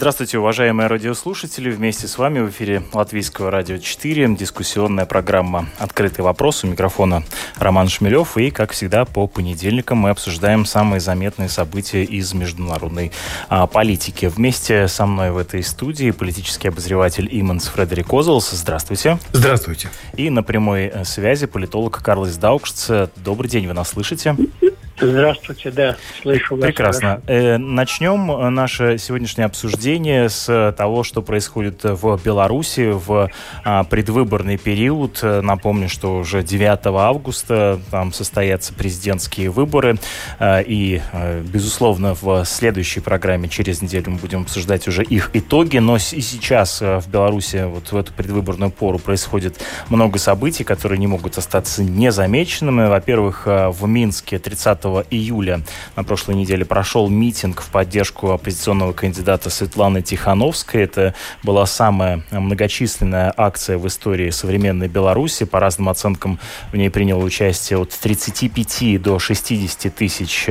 Здравствуйте, уважаемые радиослушатели. Вместе с вами в эфире Латвийского радио 4, дискуссионная программа «Открытый вопрос». У микрофона Роман Шмелев. И, как всегда, по понедельникам мы обсуждаем самые заметные события из международной а, политики. Вместе со мной в этой студии политический обозреватель Иманс Фредерик Озелс. Здравствуйте. Здравствуйте. И на прямой э, связи политолог Карлос Даукшц. Добрый день, вы нас слышите? Здравствуйте, да, слышу вас. Прекрасно. Э, начнем э, наше сегодняшнее обсуждение с того, что происходит в Беларуси в а, предвыборный период. Напомню, что уже 9 августа там состоятся президентские выборы. Э, и, безусловно, в следующей программе через неделю мы будем обсуждать уже их итоги. Но и сейчас в Беларуси вот в эту предвыборную пору происходит много событий, которые не могут остаться незамеченными. Во-первых, в Минске 30 июля на прошлой неделе прошел митинг в поддержку оппозиционного кандидата Светланы Тихановской. Это была самая многочисленная акция в истории современной Беларуси. По разным оценкам в ней приняло участие от 35 до 60 тысяч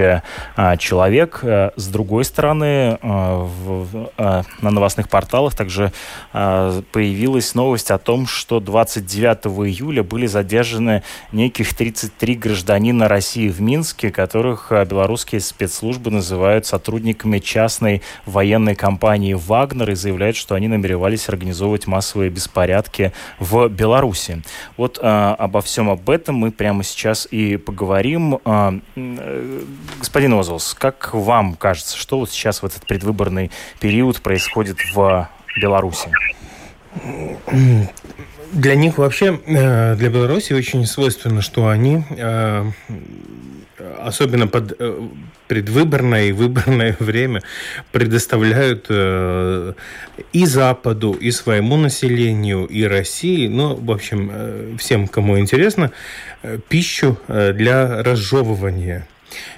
а, человек. С другой стороны, а, в, на новостных порталах также появилась новость о том, что 29 июля были задержаны неких 33 гражданина России в Минске, которых э, белорусские спецслужбы называют сотрудниками частной военной компании «Вагнер» и заявляют, что они намеревались организовывать массовые беспорядки в Беларуси. Вот а, обо всем об этом мы прямо сейчас и поговорим. А, господин Озолс, как вам кажется, что вот сейчас в этот предвыборный период происходит в Беларуси? Для них вообще, для Беларуси очень свойственно, что они особенно под э, предвыборное и выборное время предоставляют э, и Западу, и своему населению, и России, ну, в общем, э, всем, кому интересно, пищу для разжевывания.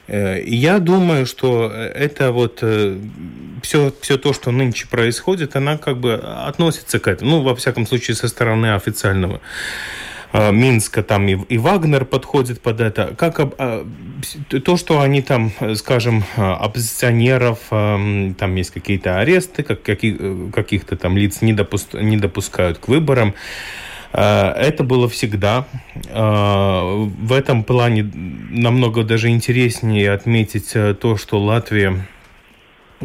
Я думаю, что это вот все, все то, что нынче происходит, она как бы относится к этому, ну, во всяком случае, со стороны официального Минска там и, и Вагнер подходит под это. Как а, то, что они там, скажем, оппозиционеров, там есть какие-то аресты, как, каких, каких-то там лиц не, допуск, не допускают к выборам. Э, это было всегда. Э, в этом плане намного даже интереснее отметить то, что Латвия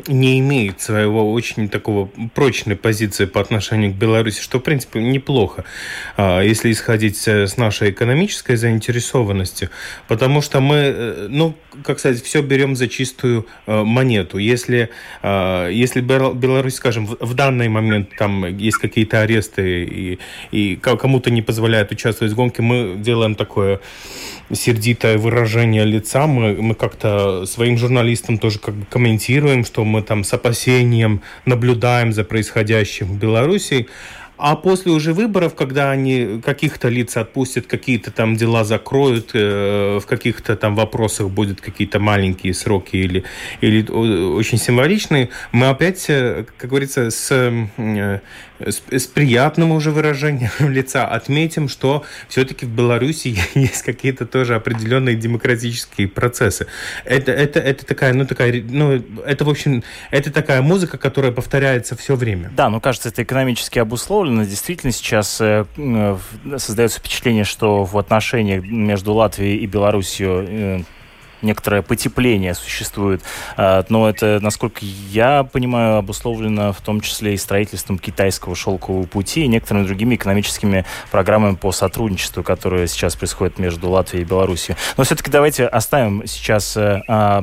не имеет своего очень такого прочной позиции по отношению к Беларуси, что, в принципе, неплохо, а, если исходить с нашей экономической заинтересованности, потому что мы, э, ну, как сказать, все берем за чистую э, монету. Если, а, если Беларусь, скажем, в данный момент там есть какие-то аресты и, и кому-то не позволяют участвовать в гонке, мы делаем такое сердитое выражение лица. Мы, мы как-то своим журналистам тоже как бы комментируем, что мы там с опасением наблюдаем за происходящим в Беларуси. А после уже выборов, когда они каких-то лиц отпустят, какие-то там дела закроют, э, в каких-то там вопросах будут какие-то маленькие сроки или, или очень символичные, мы опять, э, как говорится, с, э, с, с приятным уже выражением лица отметим, что все-таки в Беларуси есть какие-то тоже определенные демократические процессы. Это, это, это такая, ну, такая, ну, это, в общем, это такая музыка, которая повторяется все время. Да, ну, кажется, это экономически обусловлено обусловлено. Действительно, сейчас э, э, создается впечатление, что в отношениях между Латвией и Беларусью э, некоторое потепление существует. А, но это, насколько я понимаю, обусловлено в том числе и строительством китайского шелкового пути и некоторыми другими экономическими программами по сотрудничеству, которые сейчас происходят между Латвией и Беларусью. Но все-таки давайте оставим сейчас э, а,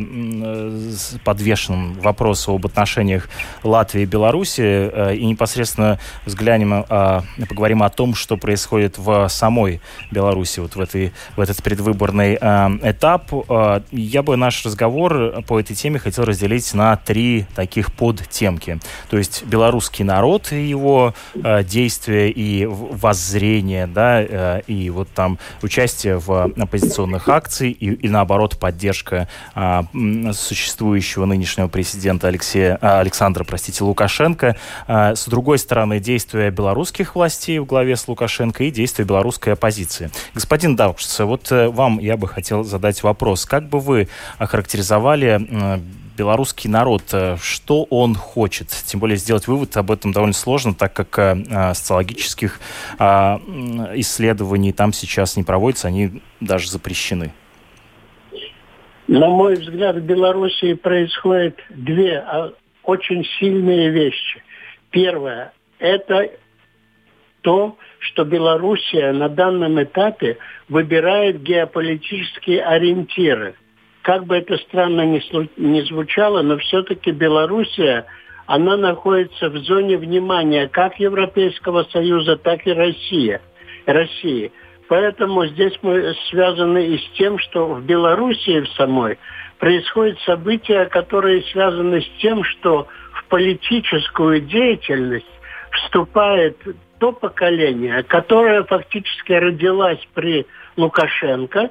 подвешенным вопрос об отношениях Латвии и Беларуси э, и непосредственно взглянем, а, поговорим о том, что происходит в самой Беларуси вот в, этой, в этот предвыборный этап я бы наш разговор по этой теме хотел разделить на три таких подтемки. То есть белорусский народ и его э, действия и воззрения, да, э, и вот там участие в оппозиционных акциях и, и наоборот поддержка э, существующего нынешнего президента Алексея, э, Александра, простите, Лукашенко. Э, с другой стороны, действия белорусских властей в главе с Лукашенко и действия белорусской оппозиции. Господин Даукшиц, вот э, вам я бы хотел задать вопрос. Как бы вы охарактеризовали э, белорусский народ, э, что он хочет? Тем более сделать вывод об этом довольно сложно, так как э, социологических э, исследований там сейчас не проводятся, они даже запрещены. На мой взгляд, в Беларуси происходят две а, очень сильные вещи. Первое – это то, что Белоруссия на данном этапе выбирает геополитические ориентиры. Как бы это странно ни, звучало, но все-таки Белоруссия, она находится в зоне внимания как Европейского Союза, так и России. России. Поэтому здесь мы связаны и с тем, что в Белоруссии в самой происходят события, которые связаны с тем, что в политическую деятельность вступает то поколение, которое фактически родилось при Лукашенко,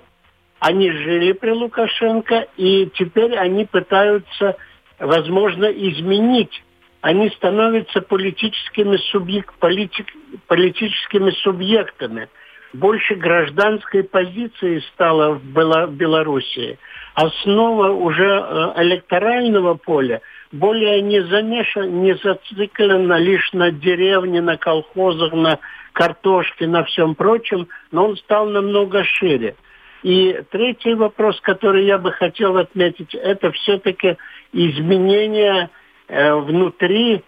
они жили при Лукашенко, и теперь они пытаются, возможно, изменить. Они становятся политическими, субъект, политик, политическими субъектами. Больше гражданской позиции стало в Белоруссии. Основа уже э, электорального поля – более не замешан, не зациклен лишь на деревне, на колхозах, на картошке, на всем прочем, но он стал намного шире. И третий вопрос, который я бы хотел отметить, это все-таки изменения э, внутри.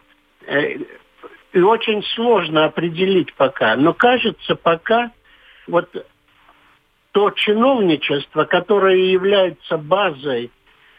Э, и очень сложно определить пока. Но кажется, пока вот то чиновничество, которое является базой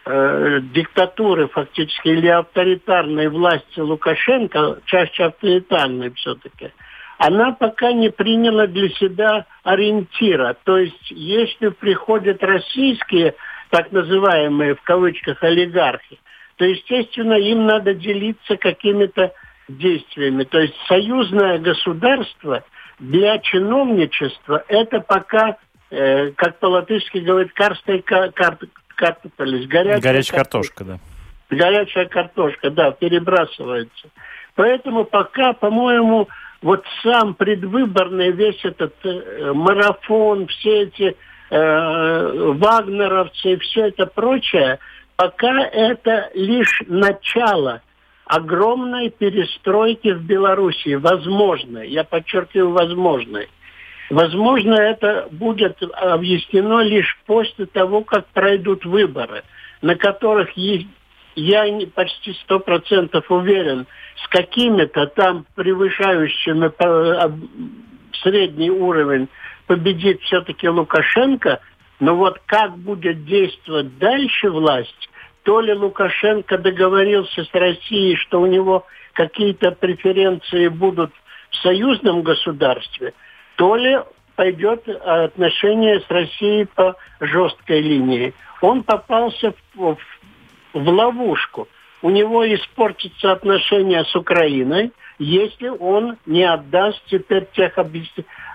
э, диктатуры фактически или авторитарной власти Лукашенко, чаще авторитарной все-таки, она пока не приняла для себя ориентира. То есть, если приходят российские, так называемые в кавычках олигархи, то, естественно, им надо делиться какими-то действиями. То есть союзное государство для чиновничества это пока, э, как по-латышски говорят, карстая карта, картофель, горячая, горячая картошка, да. Горячая картошка, да, перебрасывается. Поэтому пока, по-моему, вот сам предвыборный весь этот э, марафон, все эти э, вагнеровцы и все это прочее, пока это лишь начало огромной перестройки в Беларуси, возможной, я подчеркиваю, возможной. Возможно, это будет объяснено лишь после того, как пройдут выборы, на которых я почти сто процентов уверен, с какими-то там превышающими средний уровень победит все-таки Лукашенко, но вот как будет действовать дальше власть, то ли Лукашенко договорился с Россией, что у него какие-то преференции будут в союзном государстве – то ли пойдет отношение с Россией по жесткой линии. Он попался в, в, в ловушку. У него испортятся отношения с Украиной, если он не отдаст теперь тех,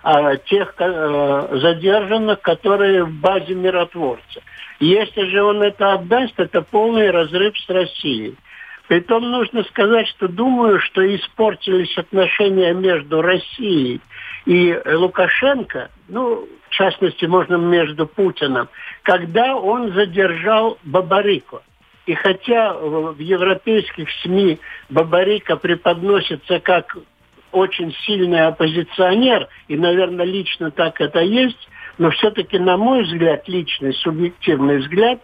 а, тех а, задержанных, которые в базе миротворца. Если же он это отдаст, это полный разрыв с Россией. Притом нужно сказать, что думаю, что испортились отношения между Россией и Лукашенко, ну, в частности, можно между Путиным, когда он задержал Бабарико. И хотя в европейских СМИ Бабарика преподносится как очень сильный оппозиционер, и, наверное, лично так это есть, но все-таки, на мой взгляд, личный, субъективный взгляд,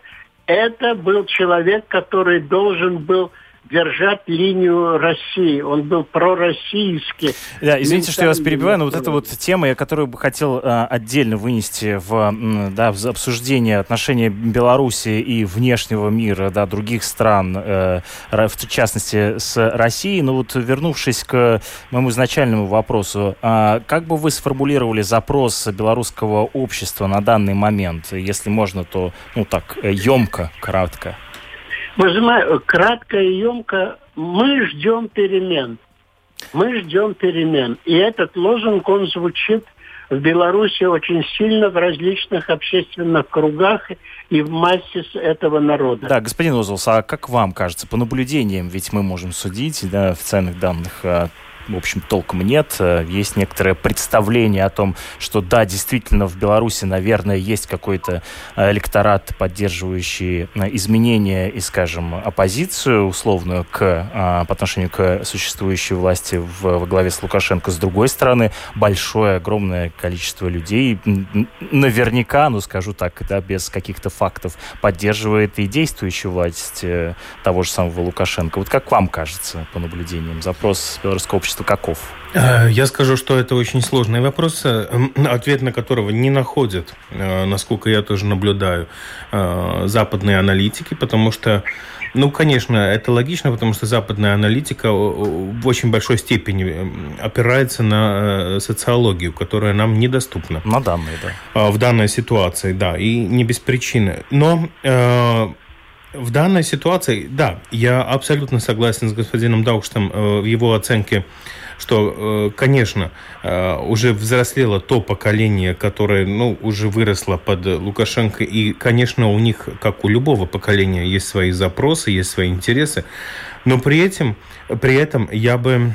это был человек, который должен был держать линию России. Он был пророссийский. Да, извините, что я вас перебиваю, но вот эта вот тема, я которую бы хотел а, отдельно вынести в, да, в обсуждение отношения Беларуси и внешнего мира, да, других стран, э, в частности с Россией. Но вот вернувшись к моему изначальному вопросу, а как бы вы сформулировали запрос белорусского общества на данный момент? Если можно, то, ну так, емко, кратко. Вы знаете, кратко и емко, мы ждем перемен. Мы ждем перемен. И этот лозунг, он звучит в Беларуси очень сильно в различных общественных кругах и в массе этого народа. Да, господин Озулс, а как вам кажется, по наблюдениям, ведь мы можем судить, да, официальных данных а в общем, толком нет. Э, есть некоторое представление о том, что да, действительно, в Беларуси, наверное, есть какой-то э, электорат, поддерживающий э, изменения и, скажем, оппозицию условную к, по отношению к существующей власти в, во главе с Лукашенко. С другой стороны, большое, огромное количество людей, наверняка, ну, скажу так, да, без каких-то фактов, поддерживает и действующую власть того же самого Лукашенко. Вот как вам кажется, по наблюдениям, запрос белорусского общества общества каков? Э, я скажу, что это очень сложный вопрос, э, ответ на которого не находят, э, насколько я тоже наблюдаю, западные аналитики, потому что ну, конечно, это логично, потому что западная аналитика в очень большой степени опирается на социологию, которая нам недоступна. На данные, да. В данной ситуации, да, и не без причины. Но в данной ситуации, да, я абсолютно согласен с господином Даукштом в его оценке что, э, конечно, э, уже взрослело то поколение, которое, ну, уже выросло под Лукашенко, и, конечно, у них, как у любого поколения, есть свои запросы, есть свои интересы, но при этом, при этом я бы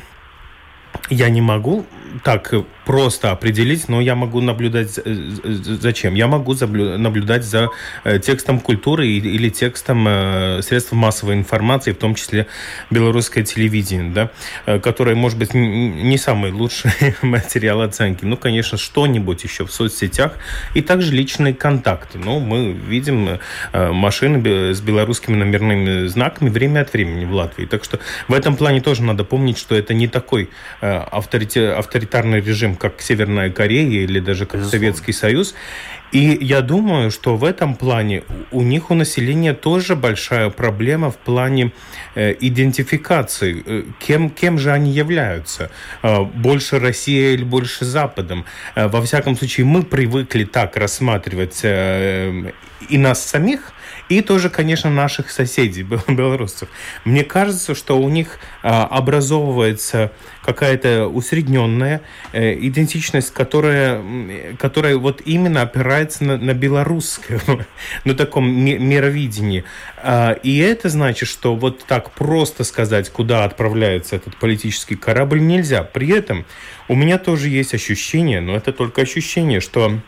я не могу так просто определить, но я могу наблюдать зачем? Я могу наблюдать за э, текстом культуры или текстом э, средств массовой информации, в том числе белорусское телевидение, да, э, которое, может быть, не самый лучший материал оценки. Ну, конечно, что-нибудь еще в соцсетях. И также личные контакты. Ну, мы видим машины с белорусскими номерными знаками время от времени в Латвии. Так что в этом плане тоже надо помнить, что это не такой авторитарный режим, как Северная Корея или даже как Безусловно. Советский Союз. И я думаю, что в этом плане у них у населения тоже большая проблема в плане э, идентификации, э, кем, кем же они являются, э, больше Россия или больше Западом. Э, во всяком случае, мы привыкли так рассматривать э, и нас самих, и тоже, конечно, наших соседей, белорусов. Мне кажется, что у них а, образовывается какая-то усредненная э, идентичность, которая, которая вот именно опирается на, на белорусское, на таком мировидении. А, и это значит, что вот так просто сказать, куда отправляется этот политический корабль, нельзя. При этом у меня тоже есть ощущение, но это только ощущение, что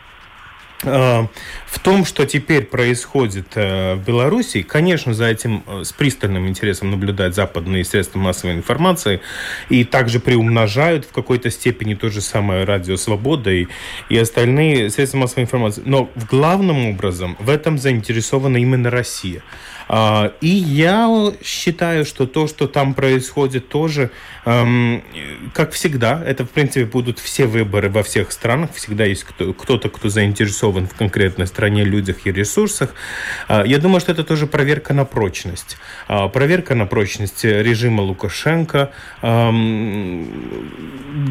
в том, что теперь происходит э, в Беларуси, конечно, за этим э, с пристальным интересом наблюдают западные средства массовой информации и также приумножают в какой-то степени то же самое Радио Свобода и, и остальные средства массовой информации. Но в главном образом в этом заинтересована именно Россия. А, и я считаю, что то, что там происходит, тоже, эм, как всегда, это, в принципе, будут все выборы во всех странах. Всегда есть кто-то, кто заинтересован в конкретной стране, людях и ресурсах. А, я думаю, что это тоже проверка на прочность. А, проверка на прочность режима Лукашенко. Эм,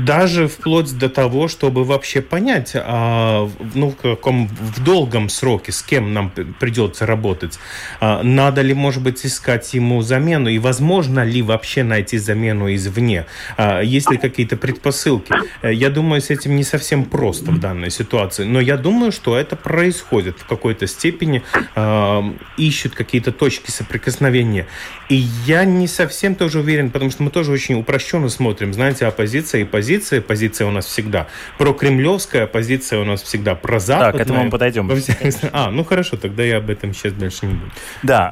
даже вплоть до того, чтобы вообще понять, ну, в каком в долгом сроке, с кем нам придется работать. На надо ли, может быть, искать ему замену? И возможно ли вообще найти замену извне? А, есть ли какие-то предпосылки? Э, я думаю, с этим не совсем просто в данной ситуации. Но я думаю, что это происходит в какой-то степени. А, ищут какие-то точки соприкосновения. И я не совсем тоже уверен, потому что мы тоже очень упрощенно смотрим. Знаете, оппозиция и позиция. Позиция у нас всегда про кремлевская, позиция у нас всегда про западная. Так, к этому мы подойдем. А, ну хорошо, тогда я об этом сейчас дальше не буду. Да,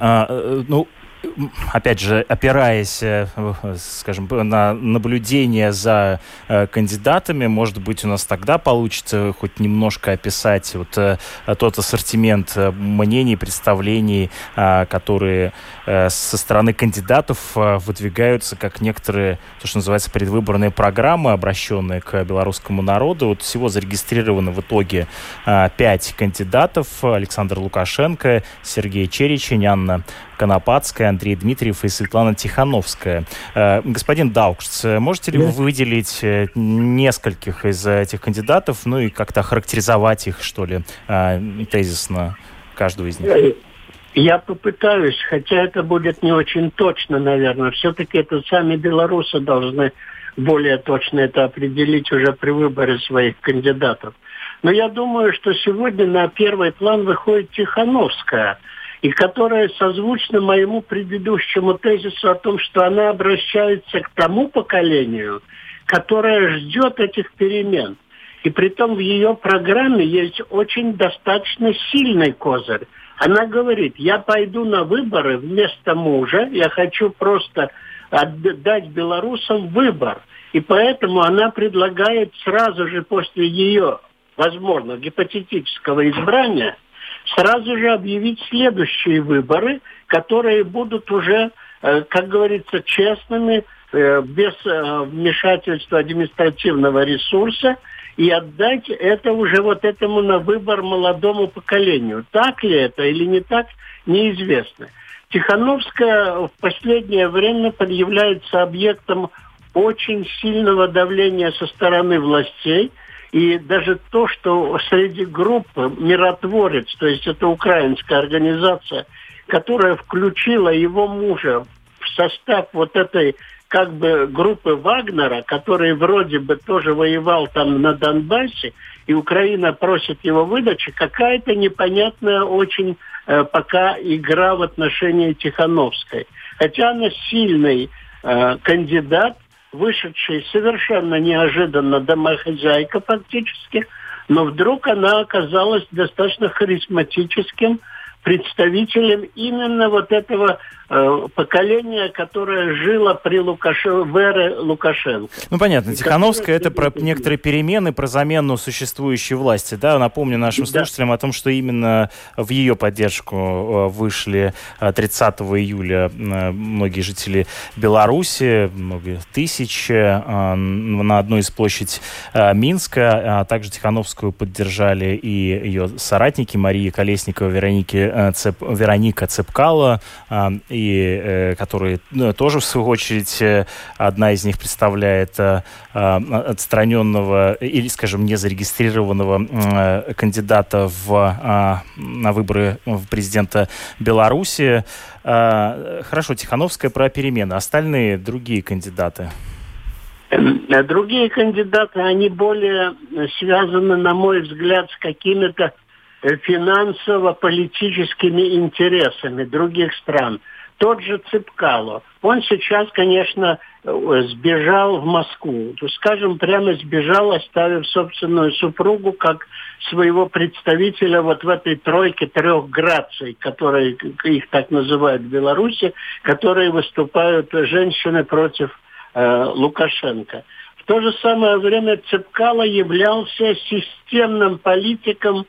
nu, опять же, опираясь, э, скажем, на наблюдение за э, кандидатами, может быть, у нас тогда получится хоть немножко описать вот э, тот ассортимент мнений, представлений, которые со стороны кандидатов выдвигаются как некоторые, то, что называется, предвыборные программы, обращенные к белорусскому народу. Вот всего зарегистрировано в итоге пять кандидатов. Александр Лукашенко, Сергей Черечень, Анна Конопадская, Андрей Дмитриев и Светлана Тихановская. Э, господин Даукшц, можете ли вы выделить э, нескольких из этих кандидатов, ну и как-то характеризовать их, что ли, э, тезисно, каждого из них? Я попытаюсь, хотя это будет не очень точно, наверное. Все-таки это сами белорусы должны более точно это определить уже при выборе своих кандидатов. Но я думаю, что сегодня на первый план выходит Тихановская – и которая созвучна моему предыдущему тезису о том, что она обращается к тому поколению, которое ждет этих перемен. И при том в ее программе есть очень достаточно сильный козырь. Она говорит, я пойду на выборы вместо мужа, я хочу просто отдать белорусам выбор. И поэтому она предлагает сразу же после ее, возможно, гипотетического избрания – сразу же объявить следующие выборы, которые будут уже, э, как говорится, честными, э, без э, вмешательства административного ресурса, и отдать это уже вот этому на выбор молодому поколению. Так ли это или не так, неизвестно. Тихановская в последнее время является объектом очень сильного давления со стороны властей – и даже то, что среди группы «Миротворец», то есть это украинская организация, которая включила его мужа в состав вот этой как бы группы Вагнера, который вроде бы тоже воевал там на Донбассе, и Украина просит его выдачи, какая-то непонятная очень э, пока игра в отношении Тихановской. Хотя она сильный э, кандидат, вышедшая совершенно неожиданно домохозяйка фактически, но вдруг она оказалась достаточно харизматическим представителем именно вот этого э, поколения, которое жило при Лукаше... в эре Лукашенко. Ну, понятно. Тихановская – это про некоторые перемены, про замену существующей власти. Да, напомню нашим да. слушателям о том, что именно в ее поддержку э, вышли 30 э, июля многие жители Беларуси, много тысяч, на одной из площадь Минска. А также Тихановскую поддержали и ее соратники Мария Колесникова, Вероники Цеп, Вероника Цепкала, и, э, которые ну, тоже, в свою очередь, одна из них представляет отстраненного или, скажем, незарегистрированного кандидата в, на выборы президента Беларуси. Хорошо, Тихановская про перемены. Остальные другие кандидаты? Другие кандидаты, они более связаны, на мой взгляд, с какими-то финансово-политическими интересами других стран. Тот же Цыпкало. Он сейчас, конечно, сбежал в Москву. То, скажем, прямо сбежал, оставив собственную супругу как своего представителя вот в этой тройке трех граций, которые их так называют в Беларуси, которые выступают женщины против э, Лукашенко. В то же самое время Цепкало являлся системным политиком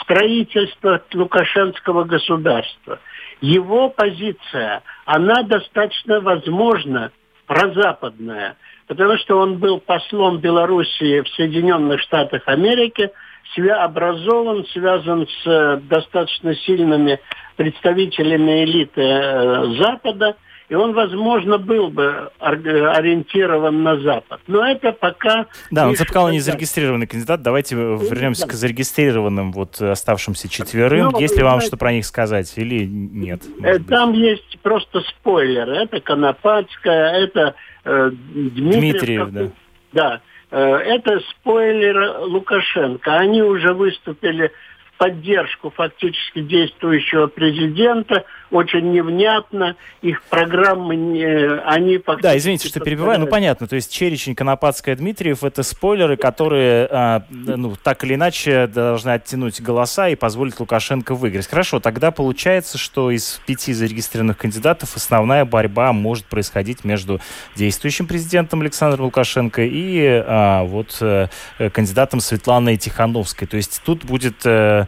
строительства лукашенского государства. Его позиция, она достаточно возможно прозападная, потому что он был послом Белоруссии в Соединенных Штатах Америки, образован, связан с э, достаточно сильными представителями элиты э, Запада – и он, возможно, был бы ориентирован на Запад. Но это пока... Да, он Цепкало не зарегистрированный кандидат. Давайте вернемся да. к зарегистрированным вот оставшимся четверым. Ну, Есть ли вам что про них сказать или нет? Э, там быть? есть просто спойлеры. Это Конопадская, это э, Дмитриев. Дмитриев, да. Да. Э, это спойлер Лукашенко. Они уже выступили в поддержку фактически действующего президента – очень невнятно, их программы, не, они... Да, извините, что перебиваю, ну понятно, то есть Черечень, Конопадская, Дмитриев – это спойлеры, которые, а, ну, так или иначе должны оттянуть голоса и позволить Лукашенко выиграть. Хорошо, тогда получается, что из пяти зарегистрированных кандидатов основная борьба может происходить между действующим президентом Александром Лукашенко и а, вот а, кандидатом Светланой Тихановской. То есть тут будет а,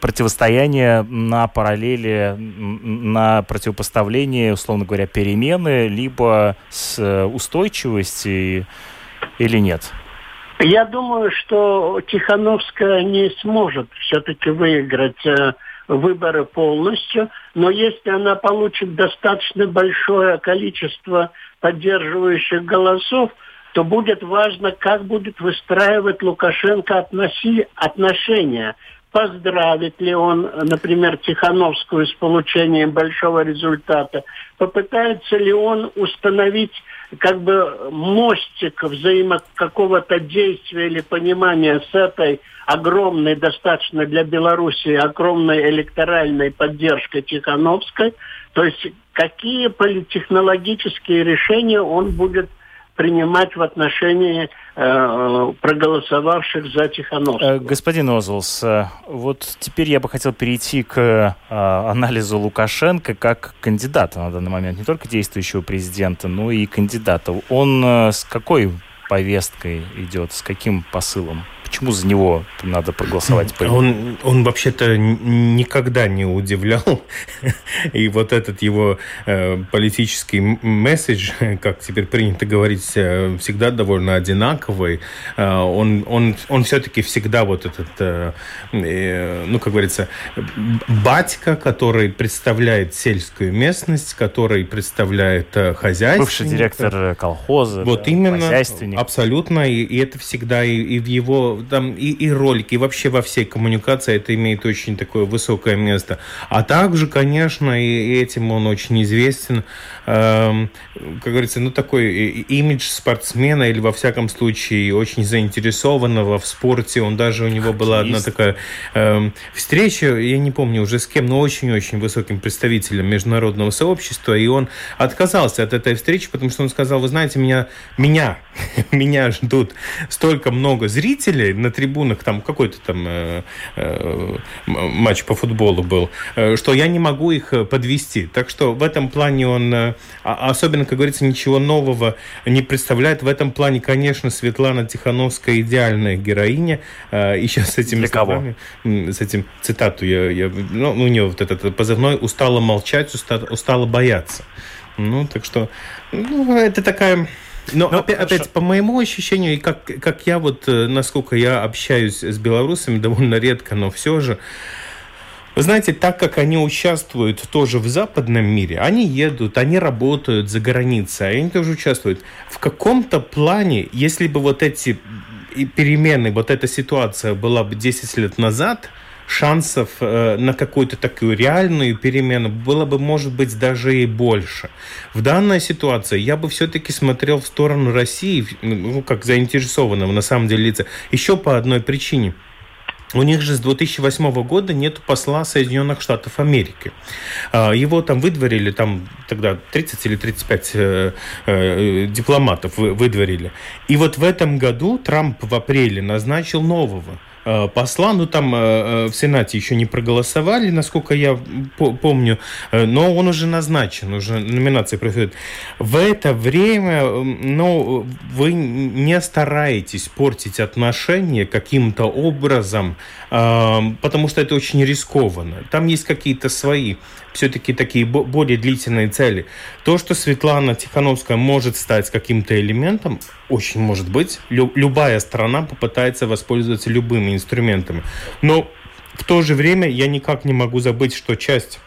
противостояние на параллели, на противопоставлении, условно говоря, перемены, либо с э, устойчивости или нет? Я думаю, что Тихановская не сможет все-таки выиграть э, выборы полностью, но если она получит достаточно большое количество поддерживающих голосов, то будет важно, как будет выстраивать Лукашенко относи, отношения поздравит ли он, например, Тихановскую с получением большого результата, попытается ли он установить как бы мостик взаимо какого-то действия или понимания с этой огромной, достаточно для Беларуси, огромной электоральной поддержкой Тихановской, то есть какие политтехнологические решения он будет принимать в отношении э, проголосовавших за Тихановского. Э, господин Озлс, э, вот теперь я бы хотел перейти к анализу Лукашенко как кандидата на данный момент, не только действующего президента, но и кандидата. Он с какой повесткой идет, с каким посылом? Почему за него надо проголосовать? Он, он вообще-то никогда не удивлял. И вот этот его э, политический месседж, как теперь принято говорить, э, всегда довольно одинаковый. Э, он, он, он все-таки всегда вот этот, ну, как говорится, батька, который представляет сельскую местность, который представляет хозяйство. Бывший директор колхоза. Вот да, именно, абсолютно. И, и это всегда и, и в его там и, и ролики, и вообще во всей коммуникации это имеет очень такое высокое место. А также, конечно, и этим он очень известен, эм, как говорится, ну такой имидж спортсмена или во всяком случае очень заинтересованного в спорте. Он даже у него была одна такая эм, встреча, я не помню уже с кем, но очень-очень высоким представителем международного сообщества, и он отказался от этой встречи, потому что он сказал, вы знаете, меня, меня, меня ждут столько много зрителей, на трибунах, там какой-то там э, э, матч по футболу был, э, что я не могу их э, подвести. Так что в этом плане он, э, а, особенно, как говорится, ничего нового не представляет. В этом плане, конечно, Светлана Тихановская идеальная героиня. Э, и сейчас с этим Для словами, кого? с этим цитату я, я ну, у нее вот этот позывной устала молчать, устала, устала бояться. Ну, так что, ну, это такая но ну, опять, опять, по моему ощущению, и как, как я вот, э, насколько я общаюсь с белорусами, довольно редко, но все же, вы знаете, так как они участвуют тоже в западном мире, они едут, они работают за границей, они тоже участвуют. В каком-то плане, если бы вот эти перемены, вот эта ситуация была бы 10 лет назад – шансов э, на какую-то такую реальную перемену было бы, может быть, даже и больше. В данной ситуации я бы все-таки смотрел в сторону России, ну, как заинтересованного на самом деле лица, еще по одной причине – у них же с 2008 года нет посла Соединенных Штатов Америки. А, его там выдворили, там тогда 30 или 35 э, э, дипломатов выдворили. И вот в этом году Трамп в апреле назначил нового посла. Ну, там э, э, в Сенате еще не проголосовали, насколько я помню, но он уже назначен, уже номинация происходит. В это время, ну, вы не стараетесь портить отношения каким-то образом, потому что это очень рискованно. Там есть какие-то свои все-таки такие более длительные цели. То, что Светлана Тихановская может стать каким-то элементом, очень может быть. Лю- любая страна попытается воспользоваться любыми инструментами. Но в то же время я никак не могу забыть, что часть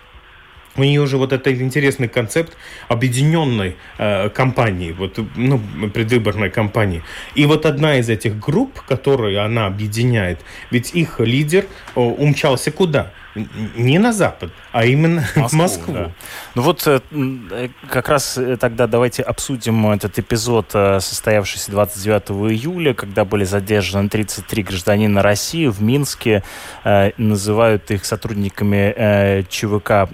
у нее же вот этот интересный концепт объединенной э, кампании, вот, ну, предвыборной кампании. И вот одна из этих групп, которую она объединяет, ведь их лидер э, умчался куда? Не на Запад, а именно Москву, в Москву. Да. Ну вот э, э, как раз э, тогда давайте обсудим этот эпизод, состоявшийся 29 июля, когда были задержаны 33 гражданина России в Минске. Называют их сотрудниками ЧВК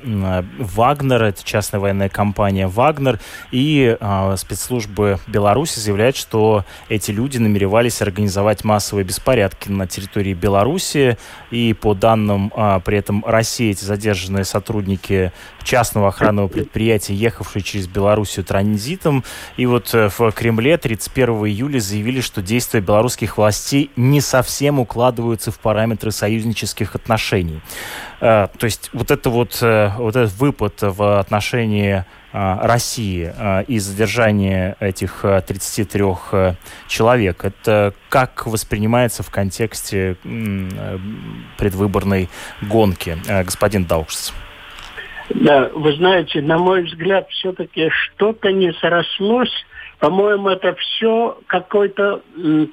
«Вагнер», это частная военная компания «Вагнер», и спецслужбы Беларуси заявляют, что эти люди намеревались организовать массовые беспорядки на территории Беларуси, и по данным при этом России эти задержанные сотрудники частного охранного предприятия, ехавшие через Белоруссию транзитом. И вот э, в Кремле 31 июля заявили, что действия белорусских властей не совсем укладываются в параметры союзнических отношений. Э, то есть вот это вот, э, вот этот выпад в отношении России и задержание этих 33 человек, это как воспринимается в контексте предвыборной гонки, господин Даушс? Да, вы знаете, на мой взгляд, все-таки что-то не срослось. По-моему, это все какой-то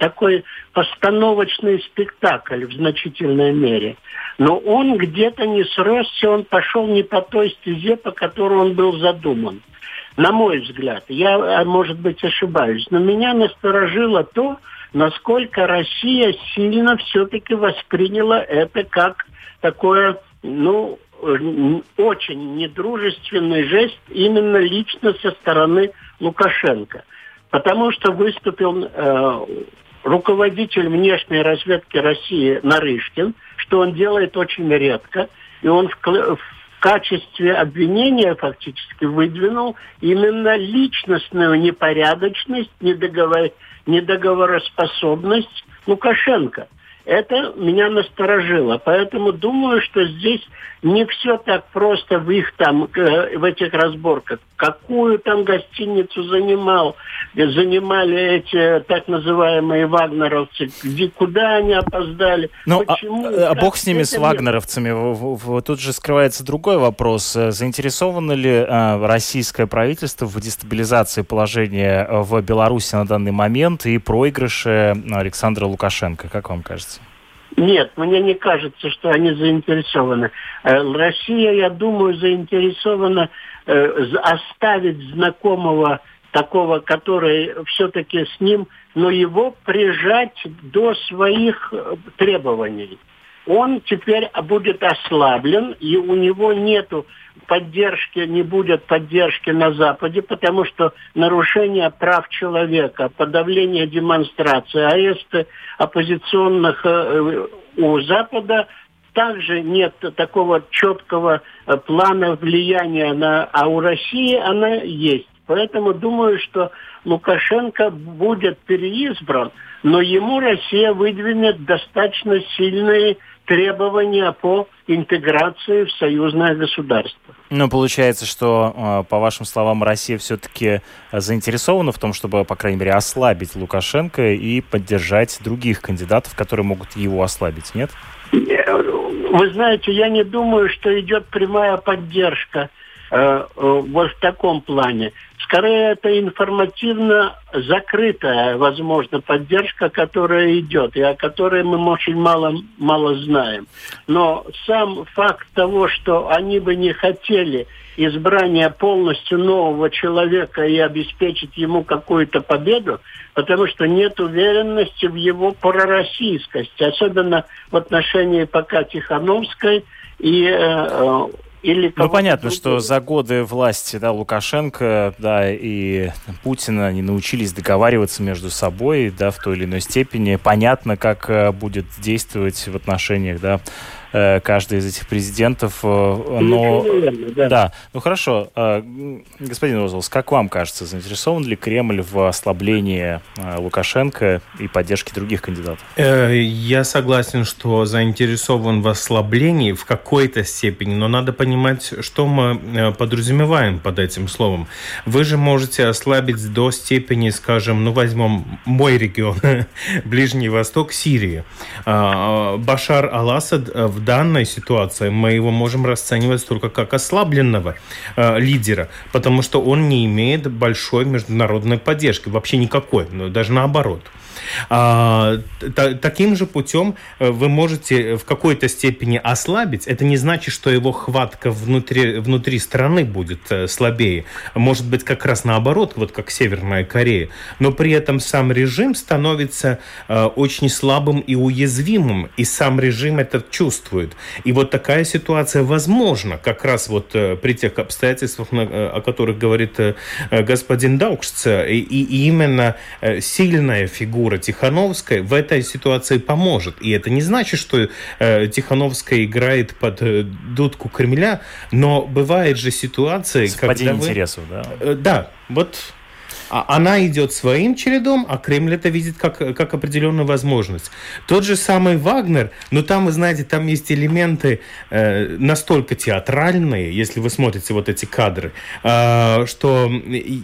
такой постановочный спектакль в значительной мере. Но он где-то не сросся, он пошел не по той стезе, по которой он был задуман. На мой взгляд, я, а, может быть, ошибаюсь, но меня насторожило то, насколько Россия сильно все-таки восприняла это как такое, ну, очень недружественный жест именно лично со стороны Лукашенко. Потому что выступил э, руководитель внешней разведки России Нарышкин, что он делает очень редко, и он в, в качестве обвинения фактически выдвинул именно личностную непорядочность, недоговор... недоговороспособность Лукашенко. Это меня насторожило. Поэтому думаю, что здесь не все так просто в их там, э, в этих разборках. Какую там гостиницу занимал, занимали эти так называемые вагнеровцы, где, куда они опоздали, ну, а, почему. А, а бог с ними, с вагнеровцами. Тут же скрывается другой вопрос. Заинтересовано ли а, российское правительство в дестабилизации положения в Беларуси на данный момент и проигрыше Александра Лукашенко? Как вам кажется? Нет, мне не кажется, что они заинтересованы. Э, Россия, я думаю, заинтересована э, оставить знакомого такого, который все-таки с ним, но его прижать до своих э, требований. Он теперь будет ослаблен, и у него нету поддержки, не будет поддержки на Западе, потому что нарушение прав человека, подавление демонстрации, аресты оппозиционных э, у Запада также нет такого четкого э, плана влияния на... А у России она есть. Поэтому думаю, что Лукашенко будет переизбран, но ему Россия выдвинет достаточно сильные требования по интеграции в союзное государство. Ну, получается, что, а, по вашим словам, Россия все-таки заинтересована в том, чтобы, по крайней мере, ослабить Лукашенко и поддержать других кандидатов, которые могут его ослабить, нет? Вы знаете, я не думаю, что идет прямая поддержка э, э, вот в таком плане. Скорее, это информативно закрытая, возможно, поддержка, которая идет, и о которой мы очень мало, мало знаем. Но сам факт того, что они бы не хотели избрания полностью нового человека и обеспечить ему какую-то победу, потому что нет уверенности в его пророссийскости, особенно в отношении пока Тихановской и э, э или ну, понятно, что за годы власти да, Лукашенко да, и Путина они научились договариваться между собой да, в той или иной степени. Понятно, как э, будет действовать в отношениях да, каждый из этих президентов. Э, но... Да. да. Ну хорошо. Э, господин Розовс, как вам кажется, заинтересован ли Кремль в ослаблении Лукашенко и поддержке других кандидатов? Я согласен, что заинтересован в ослаблении в какой-то степени, но надо понимать, что мы подразумеваем под этим словом. Вы же можете ослабить до степени, скажем, ну возьмем мой регион, Ближний Восток, Сирии. А, Башар Ал-Асад в в данной ситуации мы его можем расценивать только как ослабленного э, лидера, потому что он не имеет большой международной поддержки, вообще никакой, но даже наоборот. А, таким же путем э, вы можете в какой-то степени ослабить. Это не значит, что его хватка внутри, внутри страны будет э, слабее. Может быть, как раз наоборот, вот как Северная Корея. Но при этом сам режим становится э, очень слабым и уязвимым, и сам режим это чувствует. И вот такая ситуация возможна как раз вот при тех обстоятельствах, о которых говорит господин Даукшц. И, и именно сильная фигура Тихановской в этой ситуации поможет. И это не значит, что э, Тихановская играет под э, дудку Кремля, но бывает же ситуация, Совпадение когда вы... интересов, да? Э, да, вот а она идет своим чередом, а Кремль это видит как, как определенную возможность. Тот же самый Вагнер, но там, вы знаете, там есть элементы э, настолько театральные, если вы смотрите вот эти кадры, э, что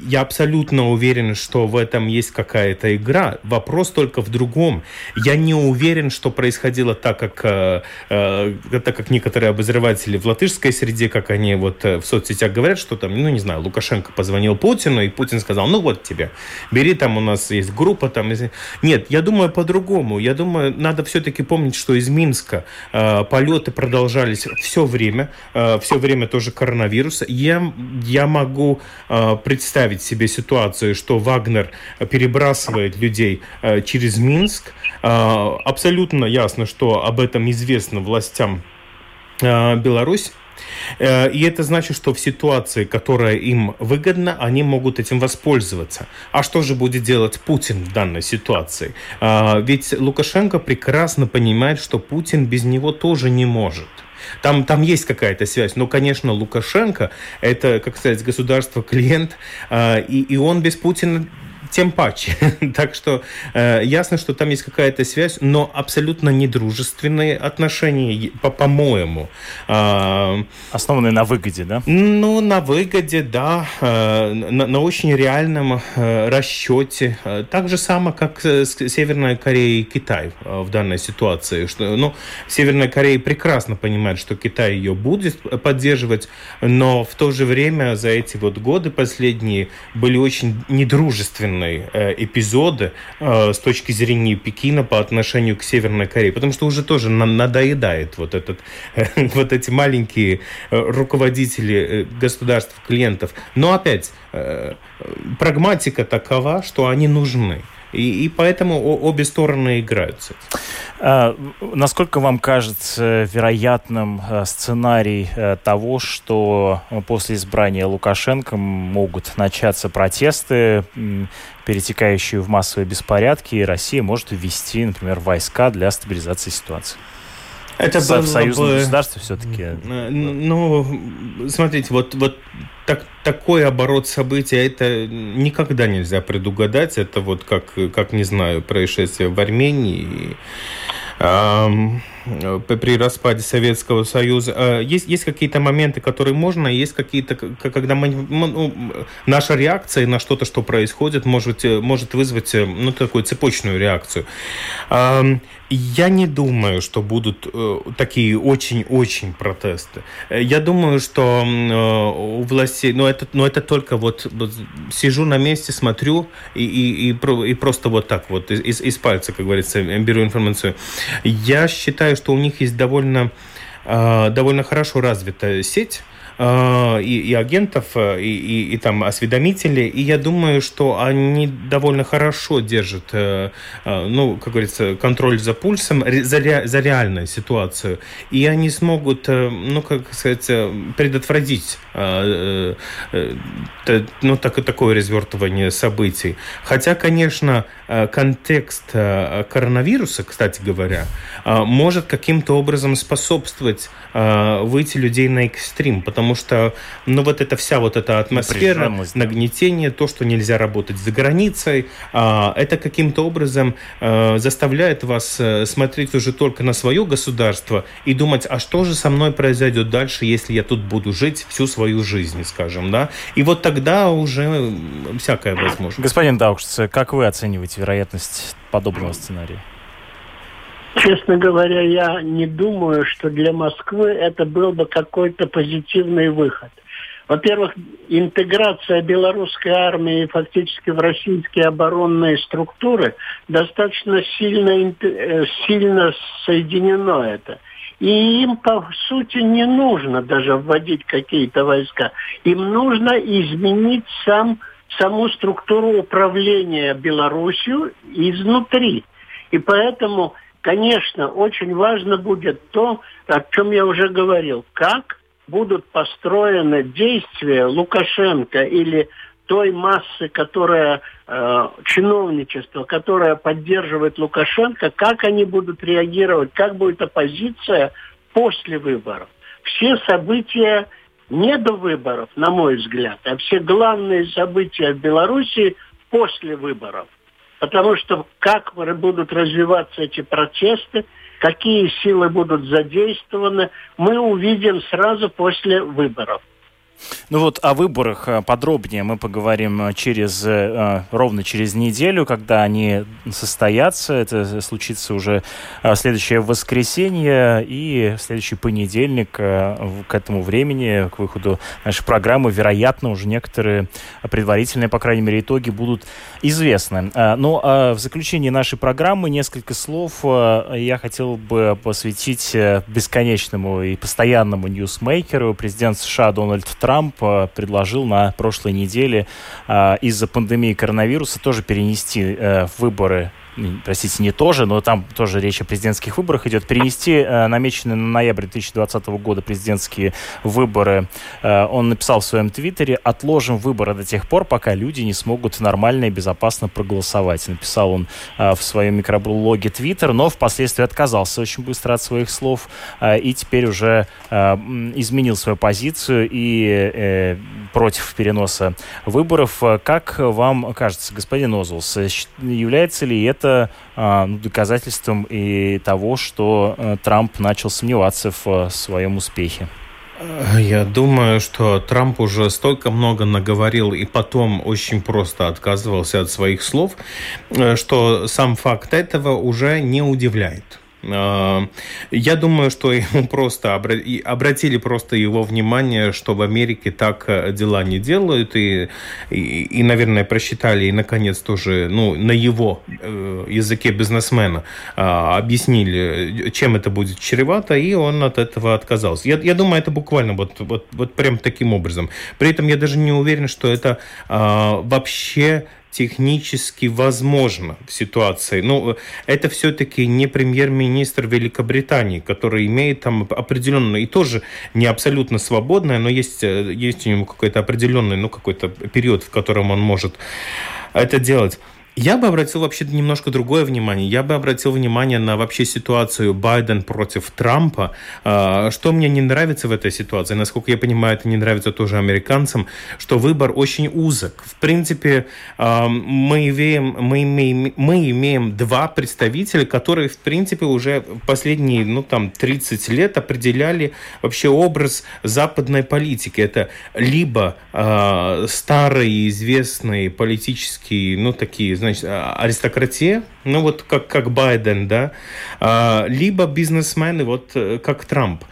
я абсолютно уверен, что в этом есть какая-то игра. Вопрос только в другом. Я не уверен, что происходило так, как, э, э, так как некоторые обозреватели в латышской среде, как они вот э, в соцсетях говорят, что там, ну не знаю, Лукашенко позвонил Путину, и Путин сказал, ну вот вот тебе. Бери, там у нас есть группа. Там, Нет, я думаю по-другому. Я думаю, надо все-таки помнить, что из Минска э, полеты продолжались все время. Э, все время тоже коронавируса. Я, я могу э, представить себе ситуацию, что Вагнер перебрасывает людей э, через Минск. Э, абсолютно ясно, что об этом известно властям э, Беларусь. Э, и это значит, что в ситуации, которая им выгодна, они могут этим воспользоваться. А что же будет делать Путин в данной ситуации? Э, ведь Лукашенко прекрасно понимает, что Путин без него тоже не может. Там, там есть какая-то связь. Но, конечно, Лукашенко – это, как сказать, государство-клиент, э, и, и он без Путина тем паче. так что э, ясно, что там есть какая-то связь, но абсолютно недружественные отношения, по-моему. Э, Основанные на выгоде, да? Ну, на выгоде, да, э, на, на очень реальном э, расчете. Э, так же самое, как с Северной Кореей и Китай э, в данной ситуации. Что, ну, Северная Корея прекрасно понимает, что Китай ее будет поддерживать, но в то же время за эти вот годы последние были очень недружественные негативные э, э, с точки зрения Пекина по отношению к Северной Корее, потому что уже тоже надоедает вот, этот, вот эти маленькие э, руководители государств, клиентов. Но опять, прагматика такова, что они нужны. И, и поэтому обе стороны играются. А, насколько вам кажется вероятным а, сценарий а, того, что после избрания Лукашенко могут начаться протесты, перетекающие в массовые беспорядки, и Россия может ввести, например, войска для стабилизации ситуации? Это в, в союзном бы... государстве все-таки. Ну, смотрите, вот, вот так, такой оборот событий, это никогда нельзя предугадать. Это вот как, как не знаю, происшествие в Армении. Эм, при распаде Советского Союза. Э, есть, есть какие-то моменты, которые можно, есть какие-то, когда мы, ну, наша реакция на что-то, что происходит, может, может вызвать э, ну, такую цепочную реакцию. Я не думаю, что будут э, такие очень-очень протесты. Я думаю, что у властей, но ну, это, но ну, это только вот, вот сижу на месте, смотрю и, и, и, и просто вот так вот из, из пальца, как говорится, беру информацию. Я считаю, что у них есть довольно, а, довольно хорошо развитая сеть а, и, и агентов, э, и, и, и там осведомителей, и я думаю, что они довольно хорошо держат, э, э, ну, как говорится, контроль за пульсом, за, ре, за реальную ситуацию, и они смогут, ну, как сказать, предотвратить ну, так, такое развертывание событий. Хотя, конечно, контекст коронавируса, кстати говоря, может каким-то образом способствовать выйти людей на экстрим, потому потому что, ну, вот эта вся вот эта атмосфера, нагнетение, то, что нельзя работать за границей, а, это каким-то образом а, заставляет вас э, смотреть уже только на свое государство и думать, а что же со мной произойдет дальше, если я тут буду жить всю свою жизнь, скажем, да? И вот тогда уже всякое возможно. Господин Даукшц, как вы оцениваете вероятность подобного сценария? Честно говоря, я не думаю, что для Москвы это был бы какой-то позитивный выход. Во-первых, интеграция белорусской армии фактически в российские оборонные структуры достаточно сильно, э, сильно соединено это. И им, по сути, не нужно даже вводить какие-то войска. Им нужно изменить сам, саму структуру управления Белоруссию изнутри. И поэтому, конечно, очень важно будет то, о чем я уже говорил, как будут построены действия Лукашенко или той массы, которая э, чиновничество, которое поддерживает Лукашенко, как они будут реагировать, как будет оппозиция после выборов. Все события не до выборов, на мой взгляд, а все главные события в Беларуси после выборов. Потому что как будут развиваться эти протесты, какие силы будут задействованы, мы увидим сразу после выборов. Ну вот о выборах э, подробнее мы поговорим э, через, э, ровно через неделю, когда они состоятся. Это случится уже следующее воскресенье и следующий понедельник к этому времени, к выходу нашей программы, вероятно, уже некоторые предварительные, по крайней мере, итоги будут известны. Ну, а в заключении нашей программы несколько слов я хотел бы посвятить бесконечному и постоянному ньюсмейкеру, президент США Дональд Трамп э, предложил на прошлой неделе э, из-за пандемии коронавируса тоже перенести э, выборы простите, не тоже, но там тоже речь о президентских выборах идет, перенести э, намеченные на ноябрь 2020 года президентские выборы. Э, он написал в своем твиттере, отложим выборы до тех пор, пока люди не смогут нормально и безопасно проголосовать. Написал он э, в своем микроблоге Твиттер, но впоследствии отказался очень быстро от своих слов э, и теперь уже э, изменил свою позицию и э, против переноса выборов. Как вам кажется, господин Озулс, является ли это это а, ну, доказательством и того, что э, Трамп начал сомневаться в э, своем успехе. Я думаю, что Трамп уже столько много наговорил и потом очень просто отказывался от своих слов, э, что сам факт этого уже не удивляет. А, я думаю, что ему просто обратили просто его внимание, что в Америке так э, дела не делают, и, и, и наверное, просчитали, и, наконец, тоже ну, на его э, языке бизнесмена объяснили, чем это будет чревато, и он от этого отказался. Я, я думаю, это буквально вот, вот, вот прям таким образом. При этом я даже не уверен, что это вообще технически возможно в ситуации. Но ну, это все-таки не премьер-министр Великобритании, который имеет там определенное, и тоже не абсолютно свободное, но есть, э, есть у него какой-то определенный, ну, какой-то период, в котором он может это делать. Я бы обратил вообще немножко другое внимание. Я бы обратил внимание на вообще ситуацию Байден против Трампа. А, что мне не нравится в этой ситуации, насколько я понимаю, это не нравится тоже американцам, что выбор очень узок. В принципе, а, мы имеем, мы имеем, мы имеем два представителя, которые, в принципе, уже последние ну, там, 30 лет определяли вообще образ западной политики. Это либо э, старые известные политические, ну, такие, значит, а, аристократия, ну вот как, как Байден, да, а, либо бизнесмены, вот э, как Трамп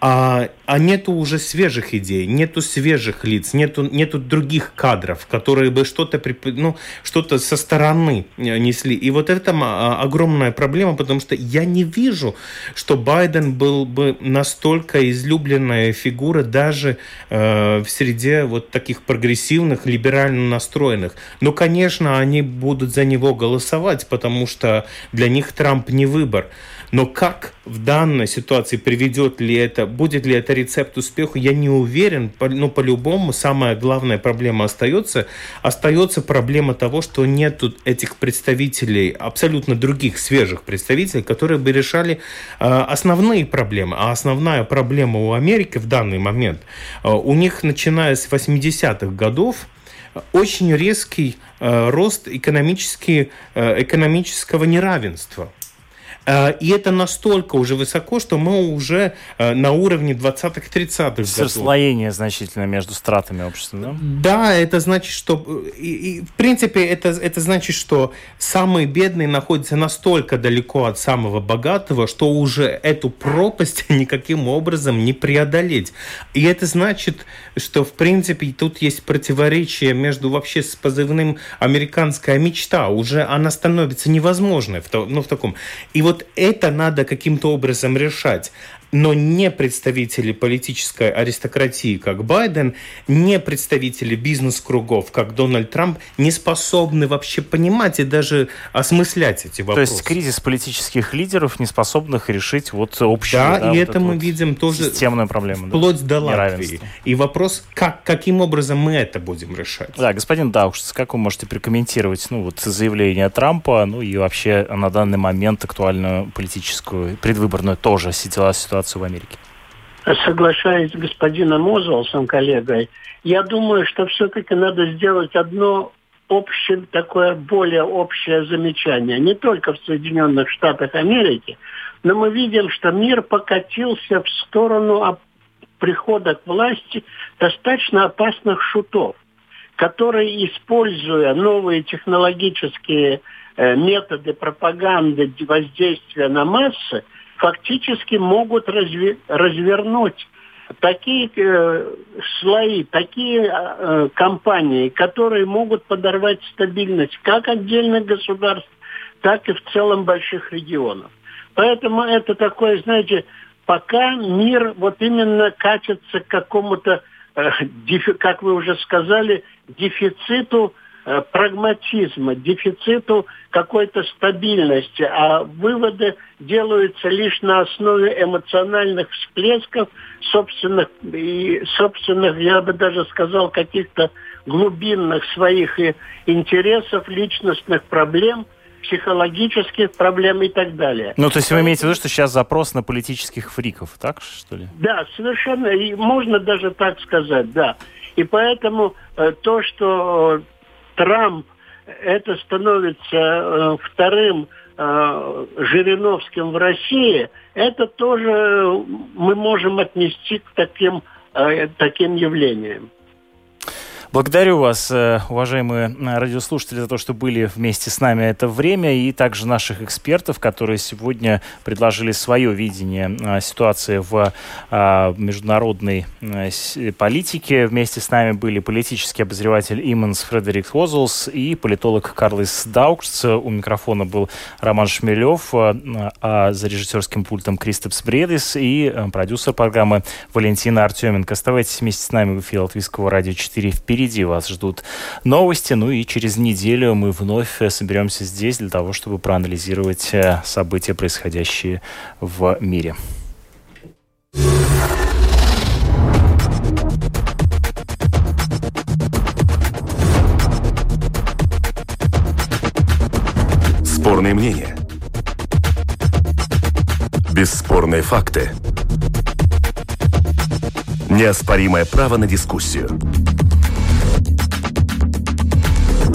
а, а нету уже свежих идей, нету свежих лиц, нету, нету других кадров, которые бы что-то ну, что со стороны э, несли. И вот это а, огромная проблема, потому что я не вижу, что Байден был бы настолько излюбленная фигура даже э, в среде вот таких прогрессивных, либерально настроенных. Но, конечно, они будут за него голосовать, потому что для них Трамп не выбор. Но как в данной ситуации приведет ли это, будет ли это рецепт успеха, я не уверен. Но ну, по-любому самая главная проблема остается. Остается проблема того, что нет этих представителей, абсолютно других свежих представителей, которые бы решали э, основные проблемы. А основная проблема у Америки в данный момент, э, у них начиная с 80-х годов, очень резкий э, рост экономический, э, экономического неравенства. Э, и это настолько уже высоко, что мы уже э, на уровне 20-30-х годов. Расслоение значительно между стратами общества, да? Да, это значит, что... И, и, в принципе, это, это значит, что самые бедные находятся настолько далеко от самого богатого, что уже эту пропасть никаким образом не преодолеть. И это значит, что, в принципе, тут есть противоречие между вообще с позывным «американская мечта». Уже она становится невозможной, в, ну, в таком. И вот это надо каким-то образом решать но не представители политической аристократии, как Байден, не представители бизнес-кругов, как Дональд Трамп, не способны вообще понимать и даже осмыслять эти вопросы. То есть кризис политических лидеров, не способных решить вот общую да, да, и вот это мы вот видим тоже системную проблему. Вплоть да? до Латвии. И вопрос, как, каким образом мы это будем решать. Да, господин Даушц, как вы можете прокомментировать ну, вот, заявление Трампа, ну и вообще на данный момент актуальную политическую, предвыборную тоже ситуацию в Америке? Соглашаюсь с господином Озволсом, коллегой. Я думаю, что все-таки надо сделать одно общее, такое более общее замечание. Не только в Соединенных Штатах Америки, но мы видим, что мир покатился в сторону прихода к власти достаточно опасных шутов, которые, используя новые технологические э, методы пропаганды воздействия на массы, фактически могут разве, развернуть такие э, слои, такие э, компании, которые могут подорвать стабильность как отдельных государств, так и в целом больших регионов. Поэтому это такое, знаете, пока мир вот именно катится к какому-то, э, как вы уже сказали, дефициту прагматизма, дефициту какой-то стабильности, а выводы делаются лишь на основе эмоциональных всплесков, собственных, и собственных, я бы даже сказал, каких-то глубинных своих интересов, личностных проблем – психологических проблем и так далее. Ну, то есть вы имеете в виду, что сейчас запрос на политических фриков, так что ли? Да, совершенно, и можно даже так сказать, да. И поэтому э, то, что Трамп это становится э, вторым э, Жириновским в России, это тоже мы можем отнести к таким, э, таким явлениям. Благодарю вас, э, уважаемые э, радиослушатели, за то, что были вместе с нами это время, и также наших экспертов, которые сегодня предложили свое видение э, ситуации в международной политике. Вместе с нами были политический обозреватель Иманс Фредерик Хозелс и политолог Карлис Даукс. У микрофона был Роман Шмелев, а за режиссерским пультом Кристопс Бредис и продюсер программы Валентина Артеменко. Оставайтесь вместе с нами в эфире Латвийского радио 4 впереди впереди вас ждут новости. Ну и через неделю мы вновь э, соберемся здесь для того, чтобы проанализировать э, события, происходящие в мире. Спорные мнения. Бесспорные факты. Неоспоримое право на дискуссию.